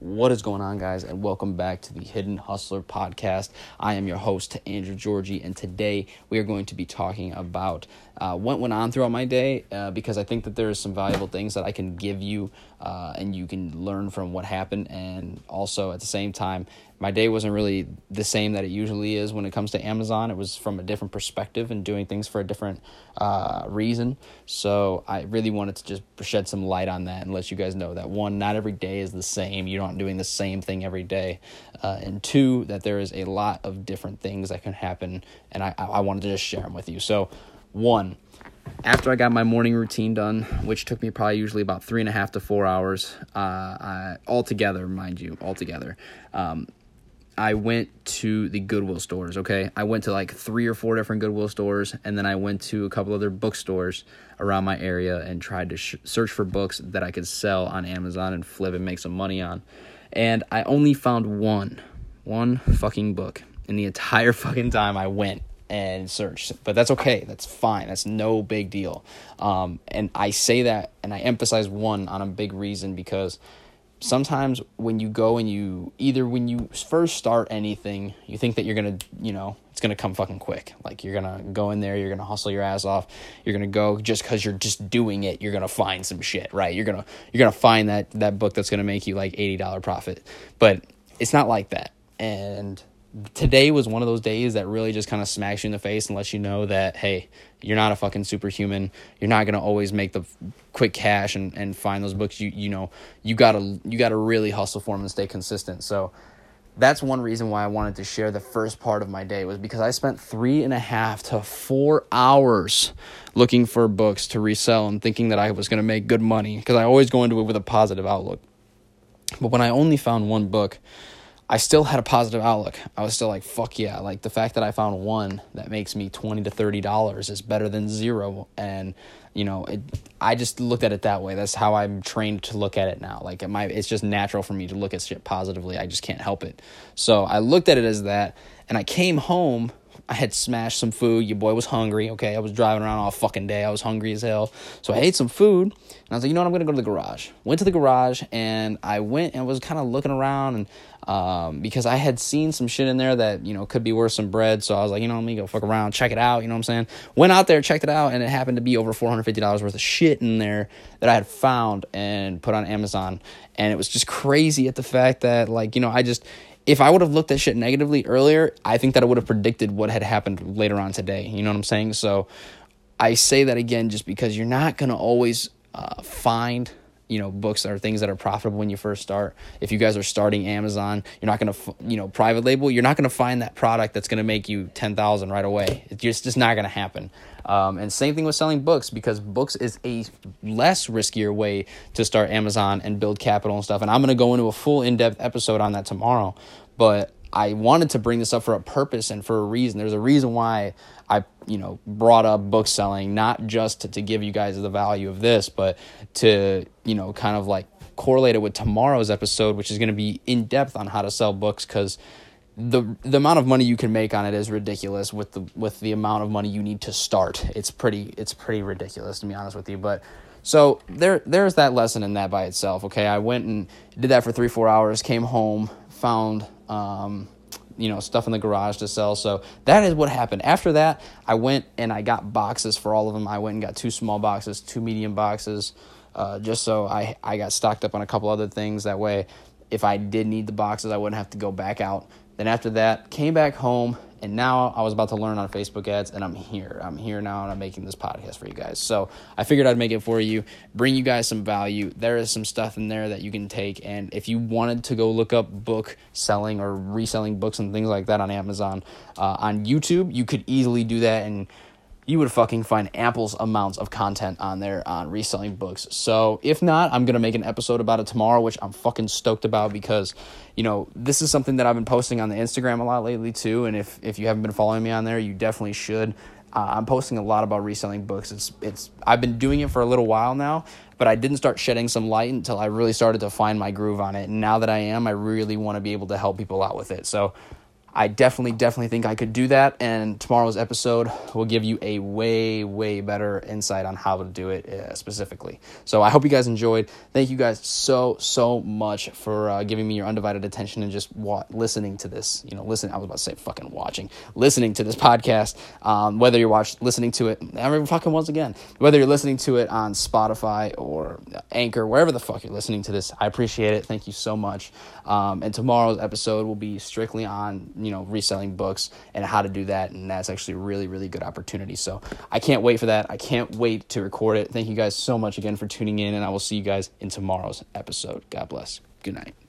What is going on, guys, and welcome back to the Hidden Hustler podcast. I am your host, Andrew Georgie, and today we are going to be talking about uh, what went on throughout my day uh, because I think that there are some valuable things that I can give you uh, and you can learn from what happened. And also, at the same time, my day wasn't really the same that it usually is when it comes to Amazon. It was from a different perspective and doing things for a different uh, reason. So I really wanted to just shed some light on that and let you guys know that one, not every day is the same. You're not doing the same thing every day. Uh, and two, that there is a lot of different things that can happen. And I, I wanted to just share them with you. So, one, after I got my morning routine done, which took me probably usually about three and a half to four hours, uh, I, altogether, mind you, altogether, um, I went to the Goodwill stores, okay? I went to like three or four different Goodwill stores, and then I went to a couple other bookstores around my area and tried to sh- search for books that I could sell on Amazon and flip and make some money on. And I only found one, one fucking book in the entire fucking time I went and searched. But that's okay. That's fine. That's no big deal. Um, and I say that and I emphasize one on a big reason because sometimes when you go and you either when you first start anything, you think that you're gonna, you know, it's gonna come fucking quick. Like you're gonna go in there, you're gonna hustle your ass off. You're gonna go just because you're just doing it. You're gonna find some shit, right? You're gonna you're gonna find that that book that's gonna make you like eighty dollar profit, but it's not like that. And today was one of those days that really just kind of smacks you in the face and lets you know that hey you're not a fucking superhuman. You're not going to always make the quick cash and, and find those books. You you know you gotta you gotta really hustle for them and stay consistent. So that's one reason why i wanted to share the first part of my day was because i spent three and a half to four hours looking for books to resell and thinking that i was going to make good money because i always go into it with a positive outlook. But when i only found one book I still had a positive outlook. I was still like, fuck yeah. Like the fact that I found one that makes me 20 to $30 is better than zero. And, you know, it, I just looked at it that way. That's how I'm trained to look at it now. Like, it might, it's just natural for me to look at shit positively. I just can't help it. So I looked at it as that. And I came home I had smashed some food. Your boy was hungry. Okay, I was driving around all fucking day. I was hungry as hell. So I ate some food, and I was like, you know what? I'm gonna go to the garage. Went to the garage, and I went and was kind of looking around, and um, because I had seen some shit in there that you know could be worth some bread. So I was like, you know, let me go fuck around, check it out. You know what I'm saying? Went out there, checked it out, and it happened to be over four hundred fifty dollars worth of shit in there that I had found and put on Amazon. And it was just crazy at the fact that like you know I just if I would have looked at shit negatively earlier, I think that I would have predicted what had happened later on today. You know what I'm saying? So I say that again just because you're not going to always uh, find you know books or things that are profitable when you first start. If you guys are starting amazon you're not going to you know private label you're not going to find that product that's going to make you 10000 right away. It's just, just not going to happen. Um, and same thing with selling books because books is a less riskier way to start amazon and build capital and stuff. And i'm going to go into a full in-depth episode on that tomorrow. But I wanted to bring this up for a purpose and for a reason. There's a reason why I, you know, brought up book selling, not just to, to give you guys the value of this, but to, you know, kind of like correlate it with tomorrow's episode, which is going to be in depth on how to sell books because the the amount of money you can make on it is ridiculous with the with the amount of money you need to start. It's pretty it's pretty ridiculous to be honest with you, but so there there's that lesson in that by itself. Okay, I went and did that for three four hours, came home, found um, you know stuff in the garage to sell. So that is what happened. After that, I went and I got boxes for all of them. I went and got two small boxes, two medium boxes, uh, just so I I got stocked up on a couple other things. That way, if I did need the boxes, I wouldn't have to go back out. Then after that, came back home, and now I was about to learn on Facebook ads, and I'm here. I'm here now, and I'm making this podcast for you guys. So I figured I'd make it for you, bring you guys some value. There is some stuff in there that you can take, and if you wanted to go look up book selling or reselling books and things like that on Amazon, uh, on YouTube, you could easily do that and you would fucking find ample amounts of content on there on reselling books. So if not, I'm gonna make an episode about it tomorrow, which I'm fucking stoked about because, you know, this is something that I've been posting on the Instagram a lot lately too. And if if you haven't been following me on there, you definitely should. Uh, I'm posting a lot about reselling books. It's it's I've been doing it for a little while now, but I didn't start shedding some light until I really started to find my groove on it. And now that I am, I really want to be able to help people out with it. So I definitely, definitely think I could do that. And tomorrow's episode will give you a way, way better insight on how to do it uh, specifically. So I hope you guys enjoyed. Thank you guys so, so much for uh, giving me your undivided attention and just wa- listening to this. You know, listen, I was about to say fucking watching, listening to this podcast. Um, whether you're watching, listening to it, every fucking once again, whether you're listening to it on Spotify or Anchor, wherever the fuck you're listening to this, I appreciate it. Thank you so much. Um, and tomorrow's episode will be strictly on you know reselling books and how to do that and that's actually a really really good opportunity. So i can't wait for that. I can't wait to record it. Thank you guys so much again for tuning in and i will see you guys in tomorrow's episode. God bless. Good night